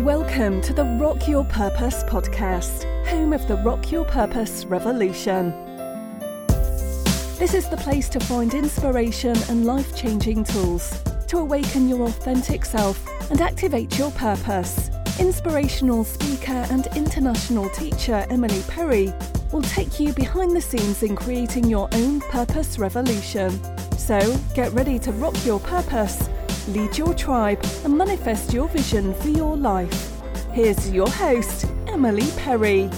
Welcome to the Rock Your Purpose podcast, home of the Rock Your Purpose revolution. This is the place to find inspiration and life changing tools to awaken your authentic self and activate your purpose. Inspirational speaker and international teacher Emily Perry will take you behind the scenes in creating your own purpose revolution. So get ready to rock your purpose, lead your tribe, and manifest your vision for your life. Here's your host, Emily Perry.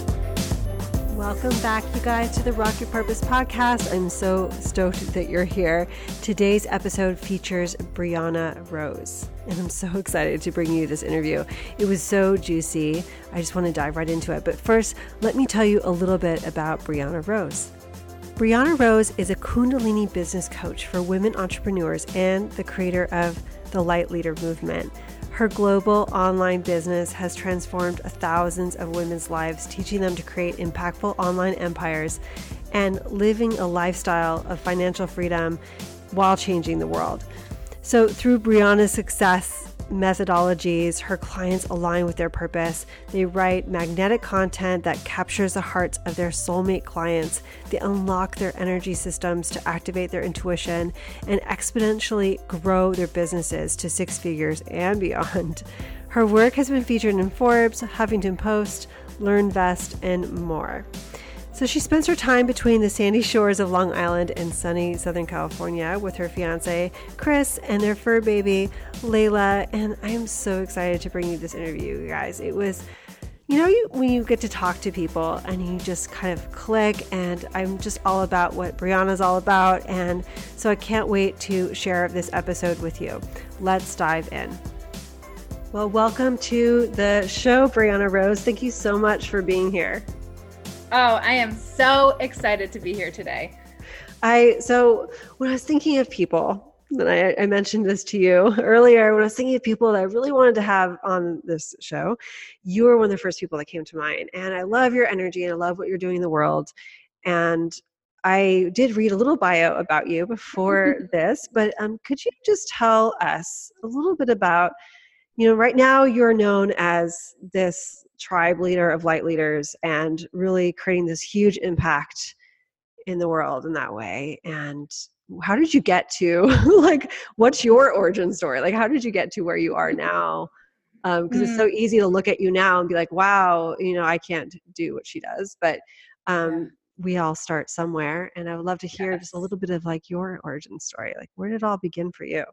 Welcome back, you guys, to the Rock Your Purpose podcast. I'm so stoked that you're here. Today's episode features Brianna Rose, and I'm so excited to bring you this interview. It was so juicy. I just want to dive right into it. But first, let me tell you a little bit about Brianna Rose. Brianna Rose is a Kundalini business coach for women entrepreneurs and the creator of the Light Leader movement. Her global online business has transformed thousands of women's lives, teaching them to create impactful online empires and living a lifestyle of financial freedom while changing the world. So, through Brianna's success methodologies, her clients align with their purpose. They write magnetic content that captures the hearts of their soulmate clients. They unlock their energy systems to activate their intuition and exponentially grow their businesses to six figures and beyond. Her work has been featured in Forbes, Huffington Post, LearnVest, and more. So she spends her time between the sandy shores of Long Island and sunny Southern California with her fiance, Chris, and their fur baby, Layla. And I am so excited to bring you this interview, you guys. It was, you know, you, when you get to talk to people and you just kind of click, and I'm just all about what Brianna's all about. And so I can't wait to share this episode with you. Let's dive in. Well, welcome to the show, Brianna Rose. Thank you so much for being here. Oh, I am so excited to be here today. I so when I was thinking of people, and I, I, mentioned this to you earlier, when I was thinking of people that I really wanted to have on this show, you were one of the first people that came to mind. And I love your energy and I love what you're doing in the world. And I did read a little bio about you before this, but um, could you just tell us a little bit about, you know, right now you're known as this tribe leader of light leaders and really creating this huge impact in the world in that way and how did you get to like what's your origin story like how did you get to where you are now because um, mm. it's so mm. easy to look at you now and be like wow you know i can't do what she does but um, we all start somewhere and i would love to hear yes. just a little bit of like your origin story like where did it all begin for you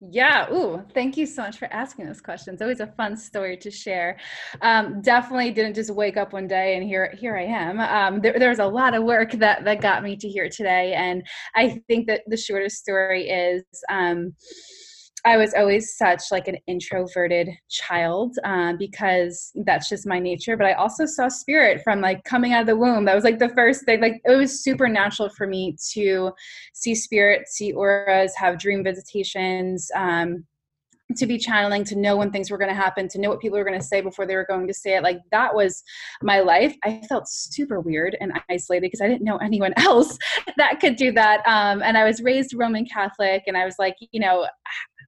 yeah. Ooh, thank you so much for asking those questions. Always a fun story to share. Um, definitely didn't just wake up one day and here here I am. Um, there, there was a lot of work that that got me to here today, and I think that the shortest story is. Um, I was always such like an introverted child uh, because that's just my nature. But I also saw spirit from like coming out of the womb. That was like the first thing. Like it was supernatural for me to see spirit, see auras, have dream visitations. Um, to be channeling to know when things were going to happen to know what people were going to say before they were going to say it like that was my life i felt super weird and isolated because i didn't know anyone else that could do that um, and i was raised roman catholic and i was like you know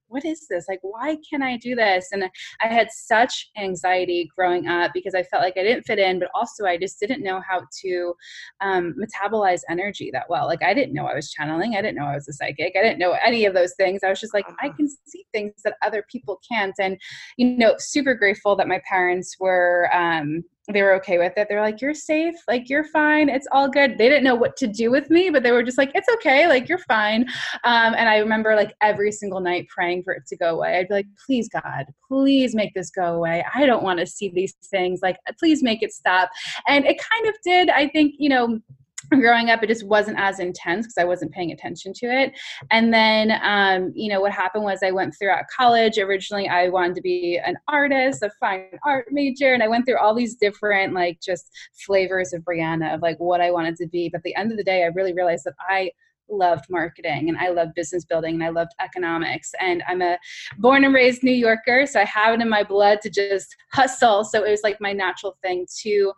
what is this? Like, why can't I do this? And I had such anxiety growing up because I felt like I didn't fit in, but also I just didn't know how to um, metabolize energy that well. Like, I didn't know I was channeling. I didn't know I was a psychic. I didn't know any of those things. I was just like, I uh-huh. can see things that other people can't. And, you know, super grateful that my parents were, um, they were okay with it. They're like, you're safe, like you're fine, it's all good. They didn't know what to do with me, but they were just like, it's okay, like you're fine. Um, and I remember like every single night praying for it to go away. I'd be like, please God, please make this go away. I don't want to see these things. Like, please make it stop. And it kind of did. I think you know growing up it just wasn't as intense because i wasn't paying attention to it. And then um, you know what happened was i went throughout college. Originally i wanted to be an artist a fine art major and i went through all these different like just flavors of brianna of like what i wanted to be. But at the end of the day i really realized that i loved marketing and I loved business building and I loved economics. And I'm a born and raised New Yorker, so I have it in my blood to just hustle. So it was like my natural thing to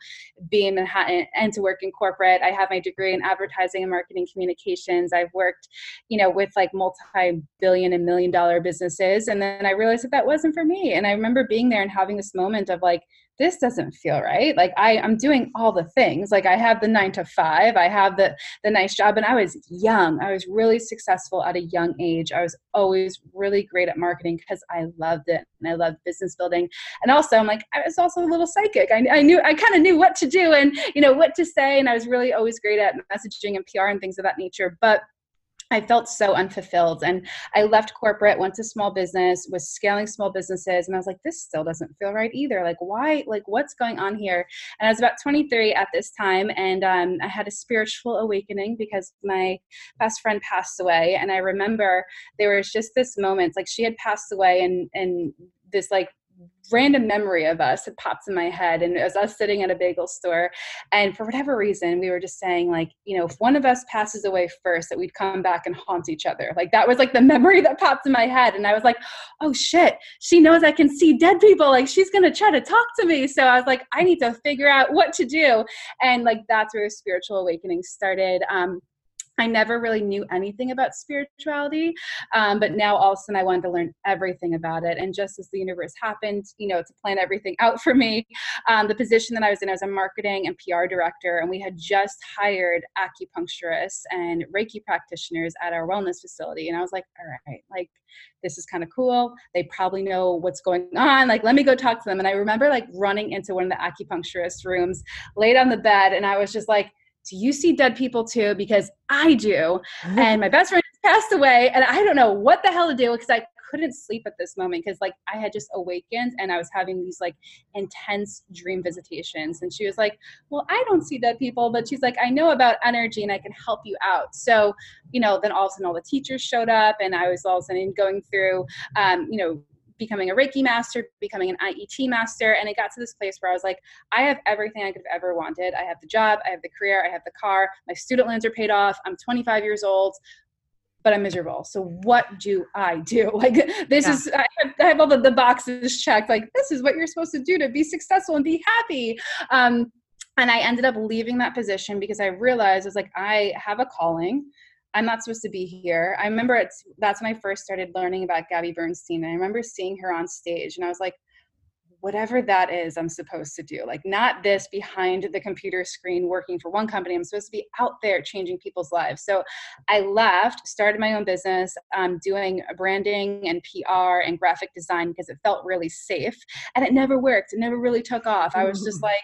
be in Manhattan and to work in corporate. I have my degree in advertising and marketing communications. I've worked, you know, with like multi-billion and million dollar businesses. And then I realized that that wasn't for me. And I remember being there and having this moment of like, this doesn't feel right. Like I, i'm doing all the things. Like i have the nine to five. I have the the nice job. And i was young. I was really successful at a young age. I was always really great at marketing because i loved it and i loved business building. And also i'm like i was also a little psychic. I, I knew i kind of knew what to do and you know what to say. And i was really always great at messaging and pr and things of that nature. But I felt so unfulfilled. And I left corporate, went to small business, was scaling small businesses, and I was like, this still doesn't feel right either. Like, why? Like, what's going on here? And I was about 23 at this time, and um, I had a spiritual awakening because my best friend passed away. And I remember there was just this moment, like she had passed away, and and this like random memory of us it pops in my head and it was us sitting at a bagel store and for whatever reason we were just saying like you know if one of us passes away first that we'd come back and haunt each other. Like that was like the memory that popped in my head and i was like oh shit she knows i can see dead people like she's gonna try to talk to me. So i was like i need to figure out what to do. And like that's where spiritual awakening started. Um, I never really knew anything about spirituality, um, but now all of a sudden I wanted to learn everything about it. And just as the universe happened, you know, to plan everything out for me, um, the position that I was in, I was a marketing and PR director, and we had just hired acupuncturists and Reiki practitioners at our wellness facility. And I was like, all right, like this is kind of cool. They probably know what's going on. Like, let me go talk to them. And I remember like running into one of the acupuncturist rooms, laid on the bed, and I was just like, do you see dead people too? Because I do. And my best friend passed away, and I don't know what the hell to do because I couldn't sleep at this moment because like I had just awakened and I was having these like intense dream visitations. And she was like, Well, I don't see dead people, but she's like, I know about energy and I can help you out. So, you know, then all of a sudden all the teachers showed up and I was all of a sudden going through um, you know, becoming a Reiki master, becoming an IET master. And it got to this place where I was like, I have everything I could have ever wanted. I have the job, I have the career, I have the car, my student loans are paid off, I'm 25 years old. But I'm miserable. So what do I do? Like this yeah. is I have, I have, all the, the boxes checked. Like this is what you're supposed to do to be successful and be happy. Um, and I ended up leaving that position because I realized I was like I have a calling. I'm not supposed to be here. I remember it's that's when I first started learning about Gabby Bernstein. And I remember seeing her on stage and I was like, whatever that is, I'm supposed to do. Like not this behind the computer screen working for one company. I'm supposed to be out there changing people's lives. So I left, started my own business, um, doing branding and PR and graphic design because it felt really safe. And it never worked. It never really took off. I was just like,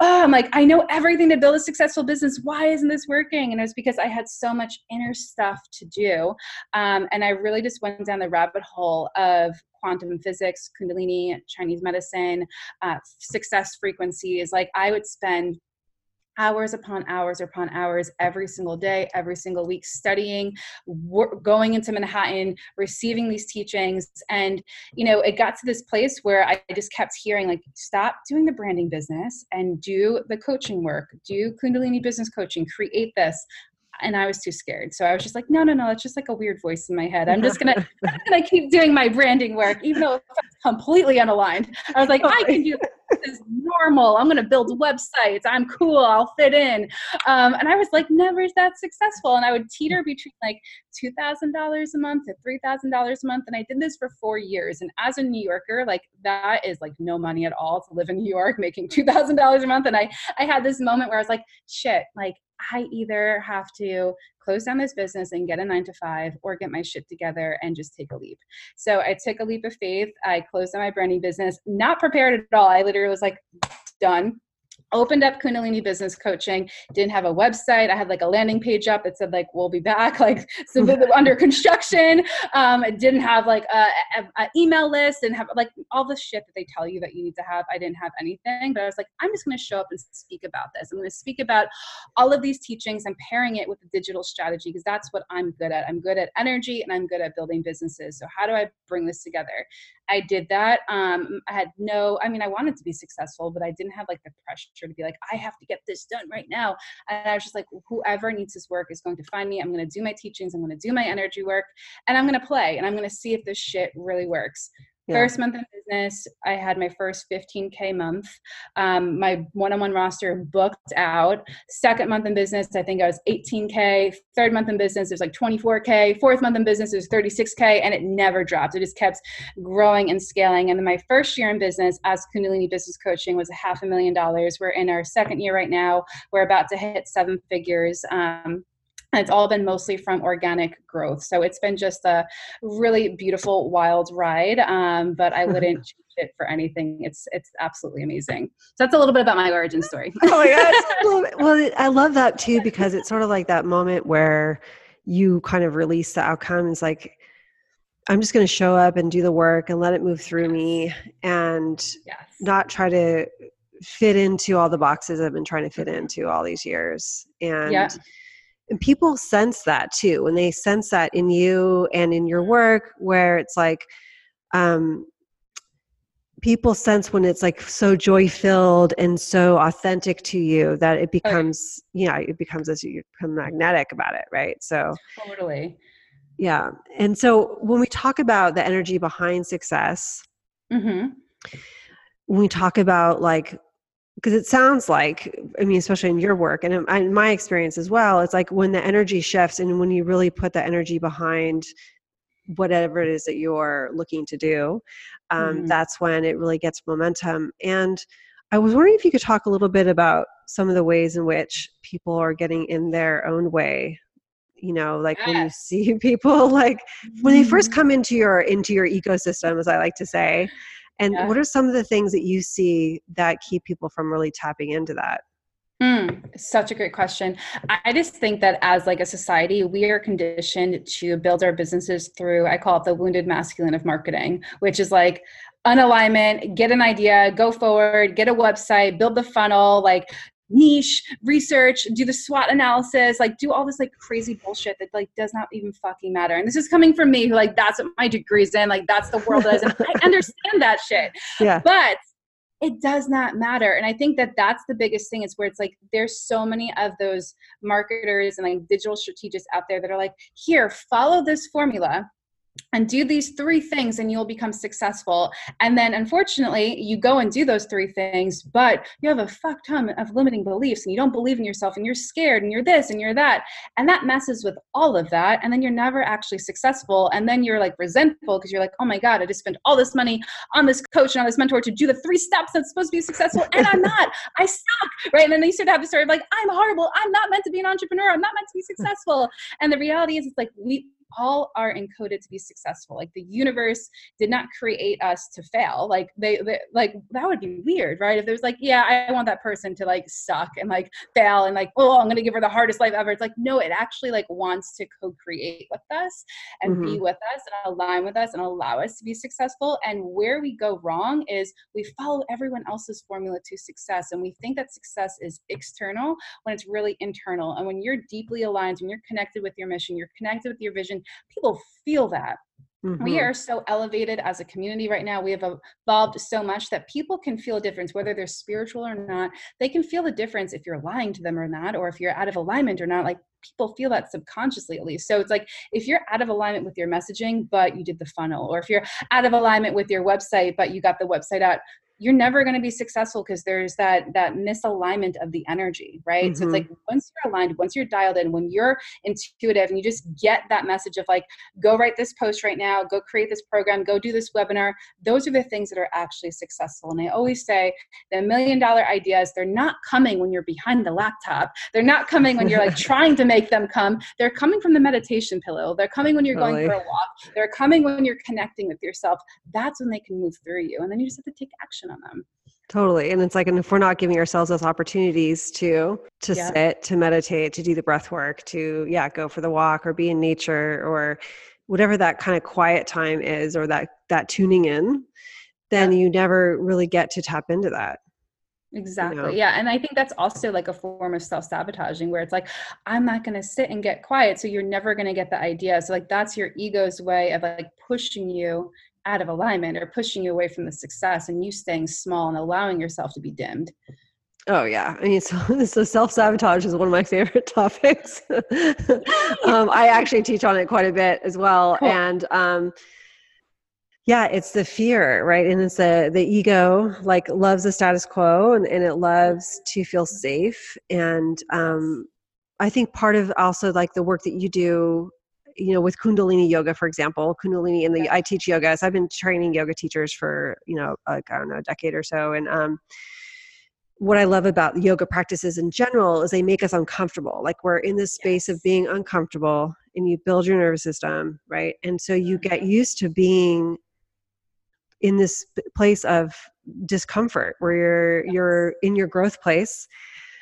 oh, I'm like, I know everything to build a successful business. Why isn't this working? And it was because I had so much inner stuff to do. Um, and I really just went down the rabbit hole of quantum physics, Kundalini, Chinese medicine, uh, success frequencies. Like I would spend hours upon hours upon hours every single day, every single week, studying, going into Manhattan, receiving these teachings. And, you know, it got to this place where I just kept hearing, like, stop doing the branding business and do the coaching work, do Kundalini business coaching, create this and I was too scared. So I was just like, no, no, no, it's just like a weird voice in my head. I'm just gonna, I'm gonna keep doing my branding work, even though it's completely unaligned. I was like, I can do this is normal. I'm gonna build websites. I'm cool. I'll fit in. Um, and I was like, never is that successful. And I would teeter between like two thousand dollars a month to three thousand dollars a month. And I did this for four years. And as a New Yorker, like that is like no money at all to live in New York, making two thousand dollars a month. And I I had this moment where I was like, shit, like I either have to close down this business and get a nine to five or get my shit together and just take a leap. So I took a leap of faith. I closed down my branding business, not prepared at all. I literally was like, done opened up kundalini business coaching didn't have a website. I had like a landing page up that said like we'll be back like so under construction. Um it didn't have like a, a, a, email list and have like all the shit that they tell you that you need to have. I didn't have anything but i was like i'm just going to show up and speak about this. I'm going to speak about all of these teachings and pairing it with the digital strategy because that's what i'm good at. I'm good at energy and i'm good at building businesses. So how do i bring this together i did that um i had no i mean i wanted to be successful but i didn't have like the pressure to be like, I have to get this done right now. And I was just like, whoever needs this work is going to find me. I'm going to do my teachings. I'm going to do my energy work and I'm going to play and I'm going to see if this shit really works. Yeah. First month in business, I had my first 15K month. Um, my one on one roster booked out. Second month in business, I think I was 18K. Third month in business, it was like 24K. Fourth month in business, it was 36K, and it never dropped. It just kept growing and scaling. And then my first year in business as Kundalini Business Coaching was a half a million dollars. We're in our second year right now. We're about to hit seven figures. Um, and it's all been mostly from organic growth. So it's been just a really beautiful, wild ride. Um, but I wouldn't change it for anything. It's it's absolutely amazing. So that's a little bit about my origin story. oh my gosh! well, I love that too because it's sort of like that moment where you kind of release the outcome. It's like I'm just going to show up and do the work and let it move through me, and yes. not try to fit into all the boxes I've been trying to fit into all these years. And yeah and people sense that too when they sense that in you and in your work where it's like um people sense when it's like so joy filled and so authentic to you that it becomes okay. yeah it becomes as you become magnetic about it right so totally yeah and so when we talk about the energy behind success mm-hmm. when we talk about like because it sounds like i mean especially in your work and in my experience as well it's like when the energy shifts and when you really put the energy behind whatever it is that you're looking to do um, mm-hmm. that's when it really gets momentum and i was wondering if you could talk a little bit about some of the ways in which people are getting in their own way you know like yes. when you see people like when they first mm-hmm. come into your into your ecosystem as i like to say and yeah. what are some of the things that you see that keep people from really tapping into that? Mm, such a great question. I just think that as like a society, we are conditioned to build our businesses through, I call it the wounded masculine of marketing, which is like unalignment, get an idea, go forward, get a website, build the funnel, like niche research do the swot analysis like do all this like crazy bullshit that like does not even fucking matter. And this is coming from me who like that's what my degree's in like that's the world is and i understand that shit. Yeah. But it does not matter. And i think that that's the biggest thing is where it's like there's so many of those marketers and like digital strategists out there that are like here follow this formula and do these three things and you'll become successful. And then unfortunately you go and do those three things but you have a fuck ton of limiting beliefs and you don't believe in yourself and you're scared and you're this and you're that. And that messes with all of that and then you're never actually successful. And then you're like resentful because you're like oh my god i just spent all this money on this coach and on this mentor to do the three steps that's supposed to be successful and i'm not. I suck right? And then you start to have the story of like i'm horrible. I'm not meant to be an entrepreneur. I'm not meant to be successful. And the reality is it's like we all are encoded to be successful. Like the universe did not create us to fail. Like they, they, like that would be weird right? If there's like yeah i want that person to like suck and like fail and like oh i'm gonna give her the hardest life ever. It's like no it actually like wants to co-create with us and mm-hmm. be with us and align with us and allow us to be successful. And where we go wrong is we follow everyone else's formula to success. And we think that success is external when it's really internal. And when you're deeply aligned when you're connected with your mission you're connected with your vision people feel that Mm-hmm. We are so elevated as a community right now. We have evolved so much that people can feel a difference, whether they're spiritual or not. They can feel the difference if you're lying to them or not, or if you're out of alignment or not. Like people feel that subconsciously at least. So it's like if you're out of alignment with your messaging, but you did the funnel, or if you're out of alignment with your website, but you got the website out, you're never going to be successful because there's that that misalignment of the energy right? Mm-hmm. so it's like mm-hmm. once you're aligned once you're dialed in when you're intuitive and you just get that message of like go write this post right now go create this program go do this webinar those are the things that are actually successful. And i always say the million dollar ideas they're not coming when you're behind the laptop. They're not coming when you're like trying to make them come. They're coming from the meditation pillow. They're coming when you're going for a walk. They're coming when you're connecting with yourself. That's when they can move through you. And then you just have to take action on them totally and it's like and if we're not giving ourselves those opportunities to to yeah. sit to meditate to do the breath work to yeah go for the walk or be in nature or whatever that kind of quiet time is or that that tuning in then yeah. you never really get to tap into that Exactly. You know? Yeah. And I think that's also like a form of self sabotaging where it's like, I'm not going to sit and get quiet. So you're never going to get the idea. So, like, that's your ego's way of like pushing you out of alignment or pushing you away from the success and you staying small and allowing yourself to be dimmed. Oh yeah, I mean, so, so self sabotage is one of my favorite topics. um, I actually teach on it quite a bit as well, cool. and um, yeah, it's the fear, right? And it's the the ego like loves the status quo, and, and it loves to feel safe. And um, I think part of also like the work that you do you know with kundalini yoga for example kundalini and the i teach yoga so i've been training yoga teachers for you know like i don't know a decade or so and um what I love about yoga practices in general is they make us uncomfortable. Like we're in this space yes. of being uncomfortable and you build your nervous system, right? And so you get mm-hmm. used to being in this place of discomfort where you're yes. you're in your growth place.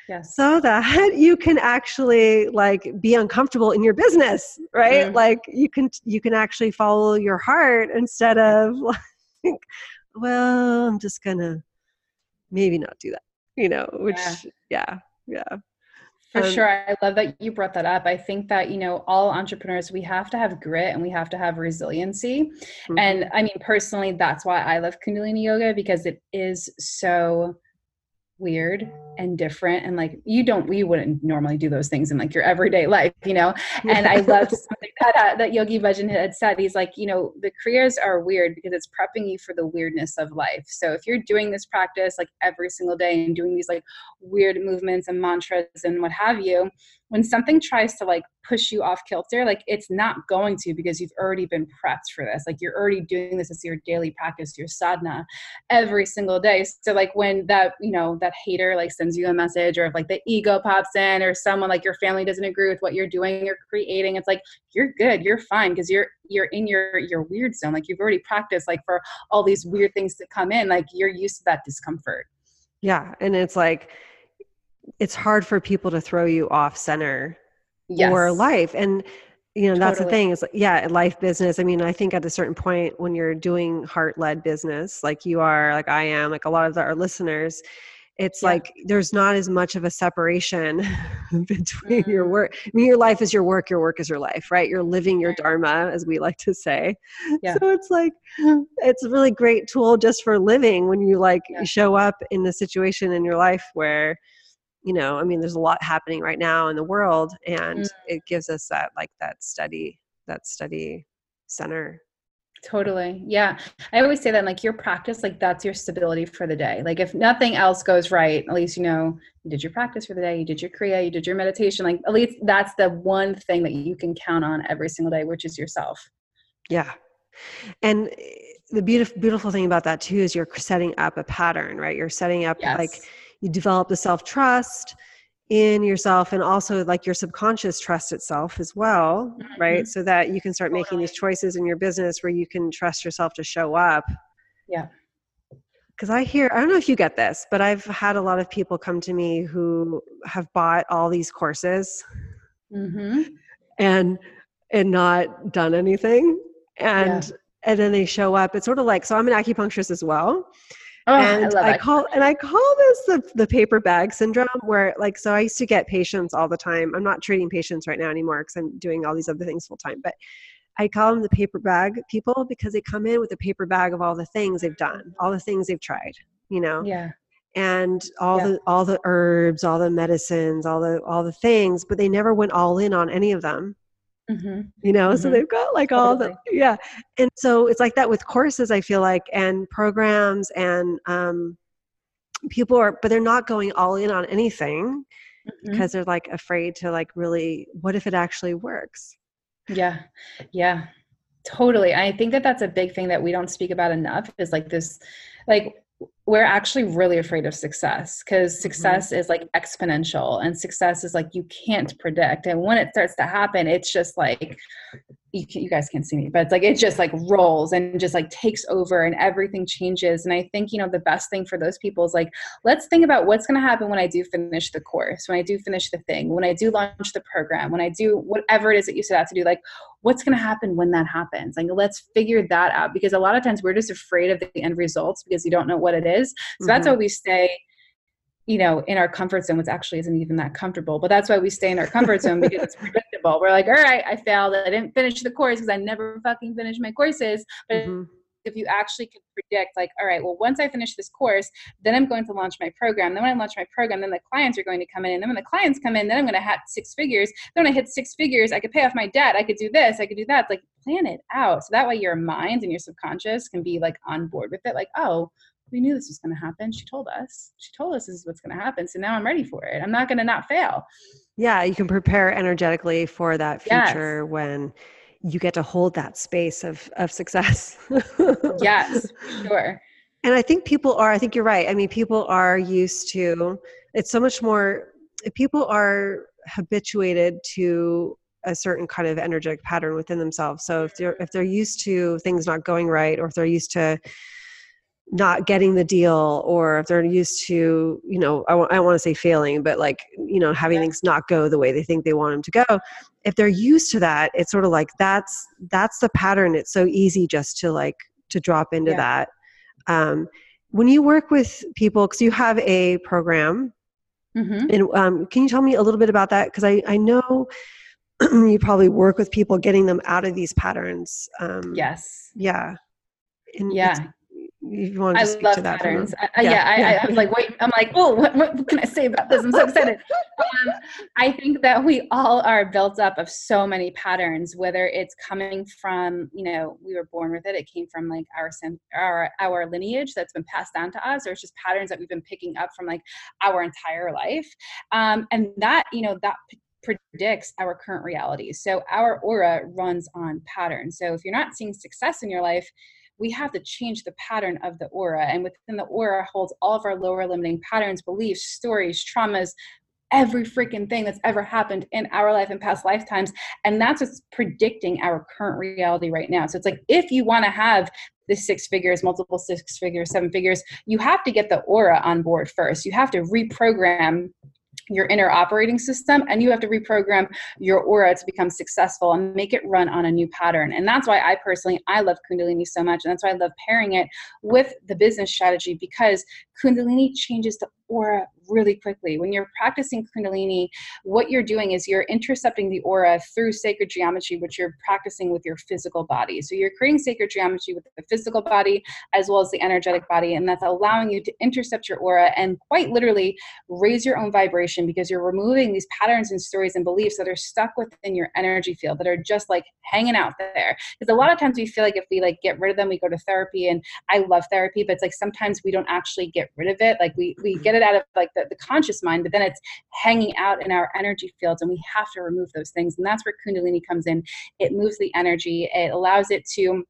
Yes. So that you can actually like be uncomfortable in your business, right? Mm-hmm. Like you can you can actually follow your heart instead of like well, I'm just going to maybe not do that you know, which, yeah, yeah. yeah. For um, sure. I love that you brought that up. I think that, you know, all entrepreneurs, we have to have grit and we have to have resiliency. Mm-hmm. And I mean, personally, that's why I love Kundalini Yoga because it is so weird and different and like you don't you wouldn't normally do those things in like your everyday life you know? And i loved something that uh, that yogi bhajan had said he's like you know the kriyas are weird because it's prepping you for the weirdness of life. So if you're doing this practice like every single day and doing these like weird movements and mantras and what have you when something tries to like push you off kilter like it's not going to because you've already been prepped for this. Like you're already doing this as your daily practice your sadhana every single day. So like when that you know that hater like sends you a message or if like the ego pops in or someone like your family doesn't agree with what you're doing or creating it's like you're good you're fine because you're you're in your your weird zone. Like you've already practiced like for all these weird things to come in like you're used to that discomfort. Yeah and it's like it's hard for people to throw you off center yes. or life and you know that's totally. the thing is yeah life business i mean i think at a certain point when you're doing heart-led business like you are like i am like a lot of the, our listeners it's yeah. like there's not as much of a separation between mm-hmm. your work i mean your life is your work your work is your life right you're living your dharma as we like to say yeah. so it's like it's a really great tool just for living when you like yeah. show up in the situation in your life where you know i mean there's a lot happening right now in the world and mm. it gives us that like that study that study center. Totally yeah. I always say that like your practice like that's your stability for the day. Like if nothing else goes right at least you know you did your practice for the day you did your kriya you did your meditation like at least that's the one thing that you can count on every single day which is yourself. Yeah. And eh, the beautiful beautiful thing about that too is you're setting up a pattern right? You're setting up yes. like you develop the self trust in yourself and also like your subconscious trust itself as well mm-hmm. right? So that you can start making these choices in your business where you can trust yourself to show up. Yeah. Because i hear i don't know if you get this but i've had a lot of people come to me who have bought all these courses mm-hmm. and and not done anything. And yeah. and then they show up. It's sort of like so i'm an acupuncturist as well Oh, and I, I call and I call this the the paper bag syndrome where like so I used to get patients all the time. I'm not treating patients right now anymore because I'm doing all these other things full time. But I call them the paper bag people because they come in with a paper bag of all the things they've done, all the things they've tried, you know. Yeah. And all yeah. the all the herbs, all the medicines, all the all the things, but they never went all in on any of them. Mm-hmm. You know, mm-hmm. so they've got like all totally. the yeah, and so it's like that with courses. I feel like and programs and um, people are, but they're not going all in on anything mm-hmm. because they're like afraid to like really. What if it actually works? Yeah, yeah, totally. I think that that's a big thing that we don't speak about enough. Is like this, like we're actually really afraid of success because mm-hmm. success mm-hmm. is like exponential and success is like you can't predict and when it starts to happen it's just like you, can, you, guys can't see me but it's like it just like rolls and just like takes over and everything changes. And i think you know the best thing for those people is like let's think about what's going to happen when i do finish the course when i do finish the thing when i do launch the program when i do whatever it is that you set out to do like what's going to happen when that happens? Like let's figure that out because a lot of times we're just afraid of the end results because you don't know what it is. So mm-hmm. that's why we stay you know, in our comfort zone, which actually isn't even that comfortable. But that's why we stay in our comfort zone because it's predictable. We're like, all right, I failed. I didn't finish the course because I never fucking finished my courses. But mm-hmm. if you actually could predict like all right well once i finish this course then i'm going to launch my program then when i launch my program then the clients are going to come in and then when the clients come in then i'm going to hit six figures then when i hit six figures i could pay off my debt i could do this i could do that like plan it out so that way your mind and your subconscious can be like on board with it like oh we knew this was going to happen. She told us. She told us this is what's going to happen. So now I'm ready for it. I'm not going to not fail. Yeah, you can prepare energetically for that future yes. when you get to hold that space of of success. yes, sure. And I think people are I think you're right. I mean, people are used to it's so much more people are habituated to a certain kind of energetic pattern within themselves. So if they're if they're used to things not going right or if they're used to not getting the deal or if they're used to you know I w- I don't want to say failing but like you know having things not go the way they think they want them to go if they're used to that it's sort of like that's that's the pattern. It's so easy just to like to drop into yeah. that. Um, when you work with people because you have a program mm-hmm. and um, can you tell me a little bit about that? Because I, I know you probably work with people getting them out of these patterns um, yes. yeah and yeah you want to I speak love to that patterns. I, yeah, yeah, yeah. I, I, was like, wait, I'm like, oh, what, what, can I say about this? I'm so excited. um, I think that we all are built up of so many patterns, whether it's coming from, you know, we were born with it. It came from like our our our lineage that's been passed down to us, or it's just patterns that we've been picking up from like our entire life. Um, and that, you know, that predicts our current reality. So our aura runs on patterns. So if you're not seeing success in your life, we have to change the pattern of the aura. And within the aura holds all of our lower limiting patterns, beliefs, stories, traumas, every freaking thing that's ever happened in our life and past lifetimes. And that's what's predicting our current reality right now. So it's like if you want to have the six figures, multiple six figures, seven figures, you have to get the aura on board first. You have to reprogram your inner operating system and you have to reprogram your aura to become successful and make it run on a new pattern. And that's why i personally i love kundalini so much and that's why i love pairing it with the business strategy because kundalini changes the aura really quickly. When you're practicing Kundalini, what you're doing is you're intercepting the aura through sacred geometry, which you're practicing with your physical body. So you're creating sacred geometry with the physical body as well as the energetic body, and that's allowing you to intercept your aura and quite literally raise your own vibration because you're removing these patterns and stories and beliefs that are stuck within your energy field that are just like hanging out there. Because a lot of times we feel like if we like get rid of them, we go to therapy, and I love therapy, but it's like sometimes we don't actually get rid of it. Like we we get it out of like the, the conscious mind, but then it's hanging out in our energy fields, and we have to remove those things. And that's where Kundalini comes in. It moves the energy, it allows it to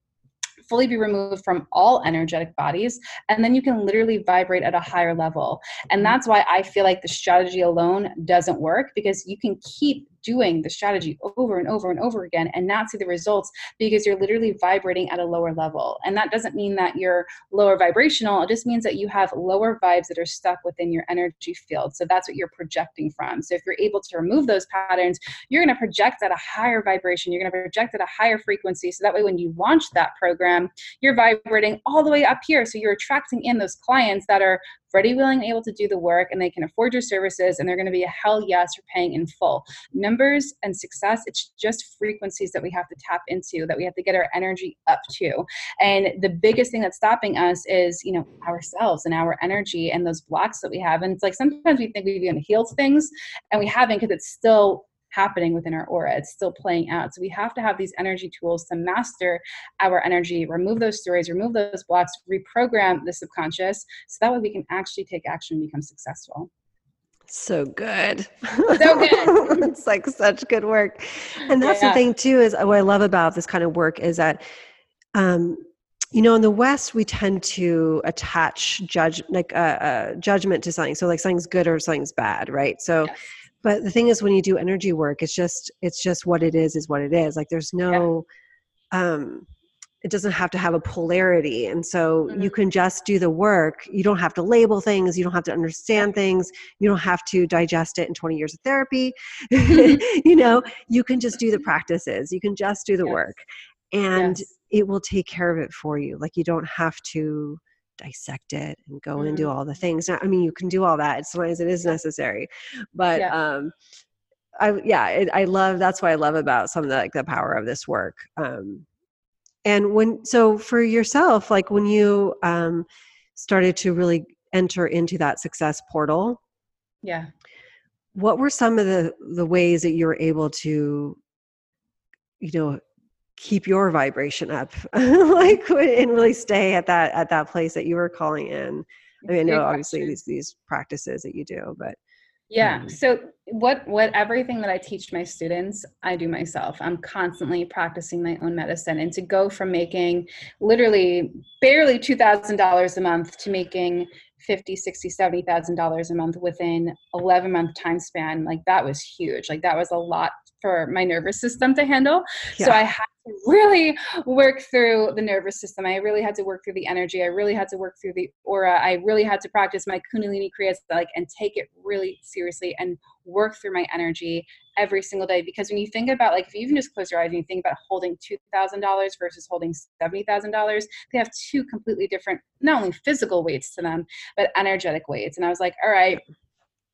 fully be removed from all energetic bodies and then you can literally vibrate at a higher level and that's why i feel like the strategy alone doesn't work because you can keep doing the strategy over and over and over again and not see the results because you're literally vibrating at a lower level. And that doesn't mean that you're lower vibrational, it just means that you have lower vibes that are stuck within your energy field. So that's what you're projecting from. So if you're able to remove those patterns, you're going to project at a higher vibration, you're going to project at a higher frequency. So that way, when you launch that program, you're vibrating all the way up here. So you're attracting in those clients that are ready, willing, able to do the work, and they can afford your services, and they're going to be a hell yes for paying in full. Numbers and success, it's just frequencies that we have to tap into, that we have to get our energy up to. And the biggest thing that's stopping us is, you know, ourselves and our energy and those blocks that we have. And it's like sometimes we think we've even healed things, and we haven't because it's still happening within our aura. It's still playing out. So we have to have these energy tools to master our energy, remove those stories, remove those blocks, reprogram the subconscious so that way we can actually take action and become successful. So good. So good. it's like such good work. And that's yeah. the thing too is what I love about this kind of work is that um you know in the west we tend to attach judge like a uh, uh, judgment to something so like something's good or something's bad right so yes but the thing is when you do energy work it's just it's just what it is is what it is. Like there's no yeah. um it doesn't have to have a polarity. And so mm-hmm. you can just do the work. You don't have to label things. You don't have to understand things. You don't have to digest it in 20 years of therapy. You know you can just do the practices. You can just do the yes. work. And yes. it will take care of it for you. Like you don't have to dissect it and go mm-hmm. and do mm-hmm. all the things. I mean, you can do all that as long as it is necessary, but yeah. um, I yeah, it, I love that's what I love about some of the like the power of this work. Um, and when so for yourself like when you um started to really enter into that success portal yeah what were some of the the ways that you were able to you know keep your vibration up like and really stay at that at that place that you were calling in. I mean i know obviously these these practices that you do but yeah um, so what what everything that i teach my students i do myself. I'm constantly practicing my own medicine and to go from making literally barely $2000 a month to making 50 60 70 thousand dollars a month within 11 month time span like that was huge. Like that was a lot for my nervous system to handle. Yeah. so i had really work through the nervous system. I really had to work through the energy. I really had to work through the aura. I really had to practice my kundalini kriyas like and take it really seriously and work through my energy every single day. Because when you think about like if you even just close your eyes and you think about holding $2000 versus holding $70000 they have two completely different not only physical weights to them but energetic weights. And i was like all right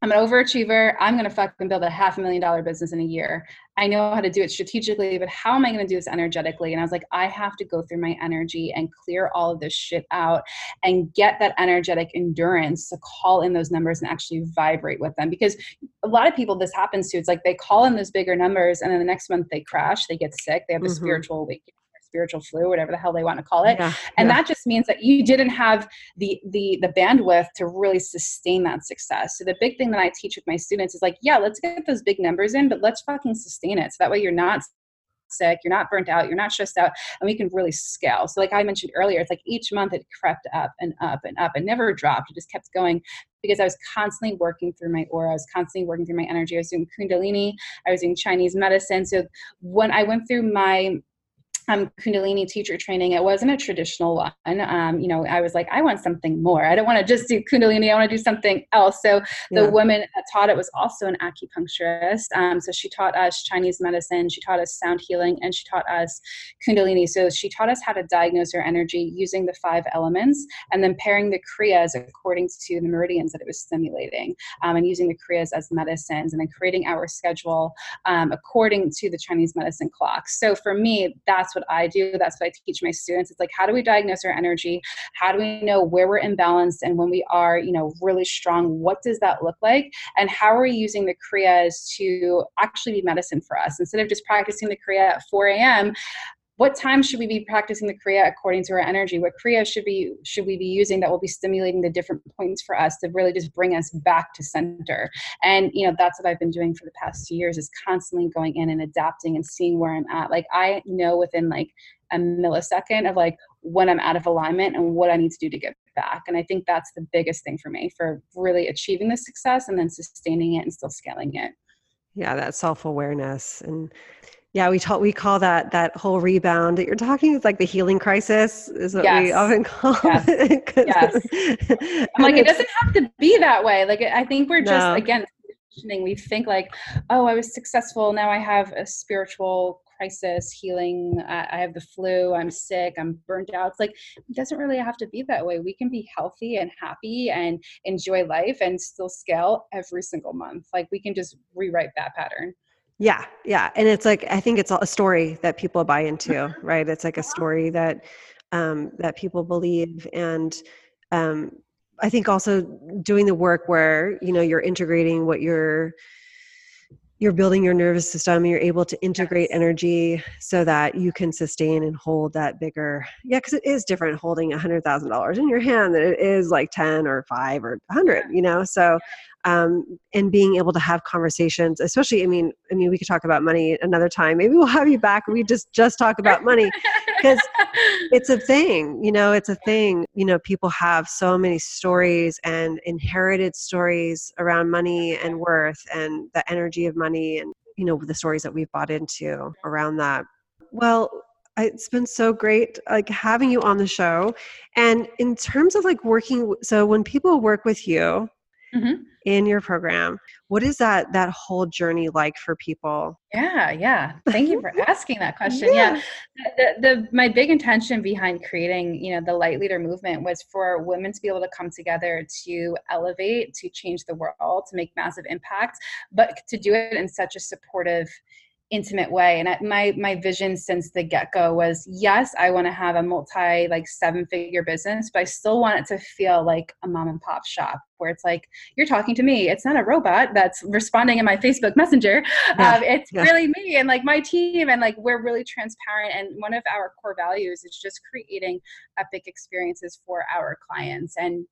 I'm an overachiever. I'm going to fucking build a half a million dollar business in a year. I know how to do it strategically, but how am I going to do this energetically? And I was like, I have to go through my energy and clear all of this shit out and get that energetic endurance to call in those numbers and actually vibrate with them. Because a lot of people, this happens to. It's like they call in those bigger numbers and then the next month they crash, they get sick, they have a mm-hmm. spiritual awakening spiritual flu, whatever the hell they want to call it. Yeah, and yeah. that just means that you didn't have the the the bandwidth to really sustain that success. So the big thing that I teach with my students is like, yeah, let's get those big numbers in, but let's fucking sustain it. So that way you're not sick, you're not burnt out, you're not stressed out, and we can really scale. So, like I mentioned earlier, it's like each month it crept up and up and up and never dropped. It just kept going because I was constantly working through my aura, I was constantly working through my energy. I was doing Kundalini, I was doing Chinese medicine. So, when I went through my um, Kundalini teacher training. It wasn't a traditional one. Um, you know, I was like, I want something more. I don't want to just do Kundalini. I want to do something else. So the yeah. woman that taught it was also an acupuncturist. Um, so she taught us Chinese medicine, she taught us sound healing, and she taught us Kundalini. So she taught us how to diagnose our energy using the five elements and then pairing the Kriyas according to the meridians that it was stimulating um, and using the Kriyas as medicines and then creating our schedule um, according to the Chinese medicine clock. So for me, that's what I do. That's what I teach my students. It's like, how do we diagnose our energy? How do we know where we're imbalanced and when we are, you know, really strong? What does that look like? And how are we using the Kriyas to actually be medicine for us? Instead of just practicing the Kriya at 4 a.m., what time should we be practicing the kriya according to our energy? What kriya should be should we be using that will be stimulating the different points for us to really just bring us back to center? And you know that's what i've been doing for the past two years is constantly going in and adapting and seeing where i'm at. Like i know within like a millisecond of like when i'm out of alignment and what i need to do to get back. And i think that's the biggest thing for me for really achieving the success and then sustaining it and still scaling it. Yeah that self-awareness and yeah, we talk, we call that that whole rebound that you're talking. It's like the healing crisis is what yes. we often call yes. it. yes. I'm like, it doesn't have to be that way. Like, I think we're just no. again we think like, oh, I was successful. Now I have a spiritual crisis, healing. I, I have the flu. I'm sick. I'm burnt out. It's like it doesn't really have to be that way. We can be healthy and happy and enjoy life and still scale every single month. Like we can just rewrite that pattern. Yeah, yeah, and it's like I think it's a story that people buy into, right? It's like a story that um, that people believe, and um, I think also doing the work where you know you're integrating what you're you're building your nervous system you're able to integrate yes. energy so that you can sustain and hold that bigger yeah because it is different holding a hundred thousand dollars in your hand than it is like 10 or 5 or 100 you know so um, and being able to have conversations especially i mean i mean we could talk about money another time. Maybe we'll have you back. We just just talk about money. Because it's a thing you know it's a thing. You know people have so many stories and inherited stories around money and worth and the energy of money and you know the stories that we've bought into around that. Well it's been so great like having you on the show. And in terms of like working so when people work with you mm-hmm. in your program. What is that that whole journey like for people? Yeah yeah. Thank you for asking that question. Yeah, yeah. The, the, my big intention behind creating you know the light leader movement was for women to be able to come together to elevate to change the world to make massive impact but to do it in such a supportive intimate way. And I, my my vision since the get-go was yes i want to have a multi like seven figure business but i still want it to feel like a mom and pop shop where it's like you're talking to me. It's not a robot that's responding in my facebook messenger. Yeah. um, it's yeah. really me and like my team and like we're really transparent. And one of our core values is just creating epic experiences for our clients. And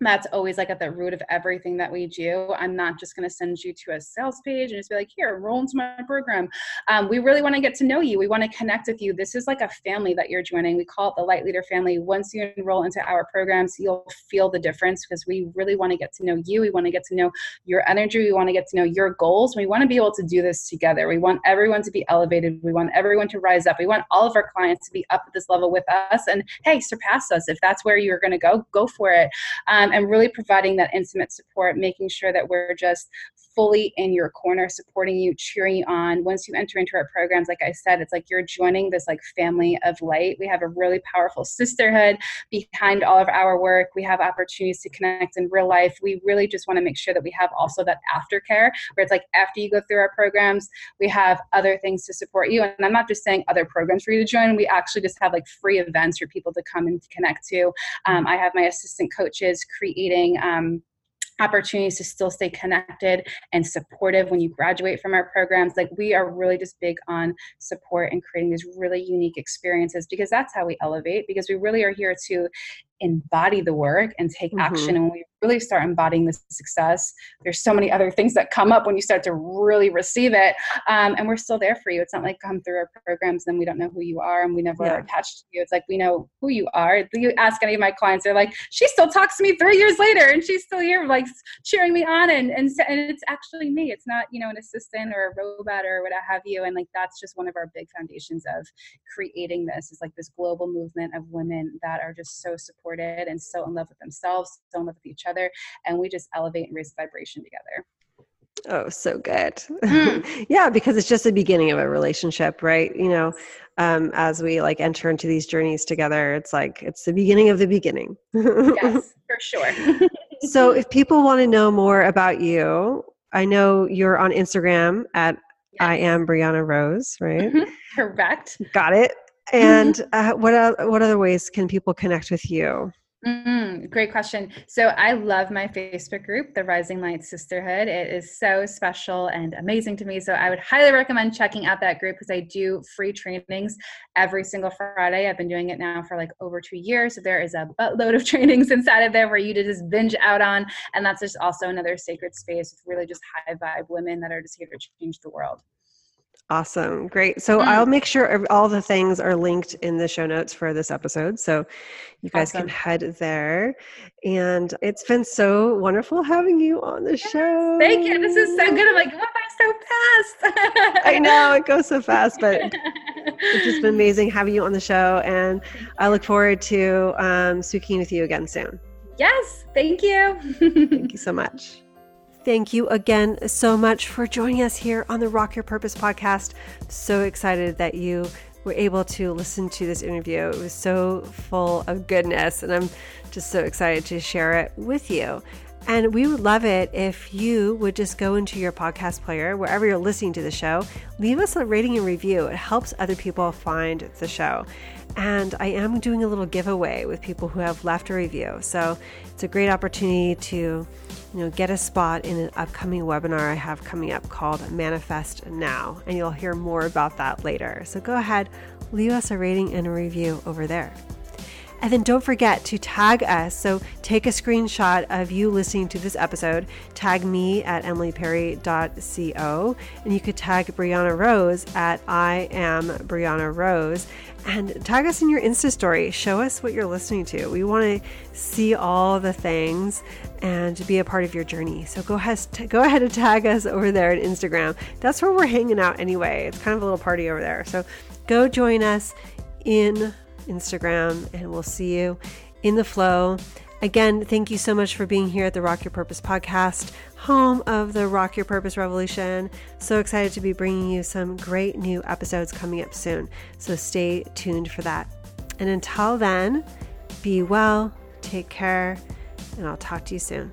that's always like at the root of everything that we do. I'm not just going to send you to a sales page and just be like, here, roll into my program. Um, we really want to get to know you. We want to connect with you. This is like a family that you're joining. We call it the Light Leader family. Once you enroll into our programs, you'll feel the difference because we really want to get to know you. We want to get to know your energy. We want to get to know your goals. We want to be able to do this together. We want everyone to be elevated. We want everyone to rise up. We want all of our clients to be up at this level with us and hey, surpass us. If that's where you're going to go, go for it. Um, Um, and really providing that intimate support, making sure that we're just fully in your corner, supporting you, cheering you on. Once you enter into our programs, like I said, it's like you're joining this like family of light. We have a really powerful sisterhood behind all of our work. We have opportunities to connect in real life. We really just want to make sure that we have also that aftercare where it's like after you go through our programs, we have other things to support you. And I'm not just saying other programs for you to join. We actually just have like free events for people to come and connect to. Um, I have my assistant coaches creating um, opportunities to still stay connected and supportive when you graduate from our programs. Like we are really just big on support and creating these really unique experiences because that's how we elevate because we really are here to embody the work and take mm-hmm. action and when we really start embodying the success. There's so many other things that come up when you start to really receive it um, and we're still there for you. It's not like come through our programs and we don't know who you are and we never yeah. are attached to you. It's like we know who you are. You ask any of my clients they're like she still talks to me three years later and she's still here like cheering me on and, and, and it's actually me. It's not you know an assistant or a robot or what have you. And like that's just one of our big foundations of creating this. Is like this global movement of women that are just so supported and so in love with themselves so in love with each other and we just elevate and raise vibration together Oh, so good. Mm. yeah, because it's just the beginning of a relationship, right? You know, um, as we like enter into these journeys together, it's like it's the beginning of the beginning. yes, for sure. so, if people want to know more about you, I know you're on Instagram at yes. I am Brianna Rose, right? Mm-hmm. Correct. Got it. And mm-hmm. uh, what what other ways can people connect with you? Mm, great question. So I love my Facebook group, the Rising Light Sisterhood. It is so special and amazing to me. So I would highly recommend checking out that group because I do free trainings every single Friday. I've been doing it now for like over two years. So there is a buttload of trainings inside of there for you to just binge out on. And that's just also another sacred space with really just high vibe women that are just here to change the world. Awesome. Great. So mm. I'll make sure all the things are linked in the show notes for this episode. So you guys awesome. can head there. And it's been so wonderful having you on the yes, show. Thank you. This is so good. I'm like, went by so fast. I know it goes so fast, but it's just been amazing having you on the show. And I look forward to um, speaking with you again soon. Yes. Thank you. thank you so much. Thank you again so much for joining us here on the Rock Your Purpose podcast. So excited that you were able to listen to this interview. It was so full of goodness, and I'm just so excited to share it with you. And we would love it if you would just go into your podcast player, wherever you're listening to the show, leave us a rating and review. It helps other people find the show. And I am doing a little giveaway with people who have left a review. So it's a great opportunity to, you know, get a spot in an upcoming webinar I have coming up called Manifest Now. And you'll hear more about that later. So go ahead, leave us a rating and a review over there. And then don't forget to tag us. So take a screenshot of you listening to this episode, tag me at emilyperry.co, and you could tag Brianna Rose at I am Brianna Rose, and tag us in your Insta story. Show us what you're listening to. We want to see all the things and be a part of your journey. So go ahead, go ahead and tag us over there on Instagram. That's where we're hanging out anyway. It's kind of a little party over there. So go join us in Instagram, and we'll see you in the flow. Again, thank you so much for being here at the Rock Your Purpose podcast, home of the Rock Your Purpose Revolution. So excited to be bringing you some great new episodes coming up soon. So stay tuned for that. And until then, be well, take care, and I'll talk to you soon.